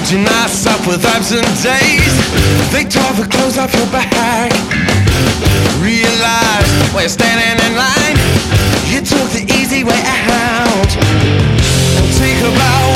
empty nights up with absent days. They tore the clothes off your back. Realize while you're standing in line, you took the easy way out. Think about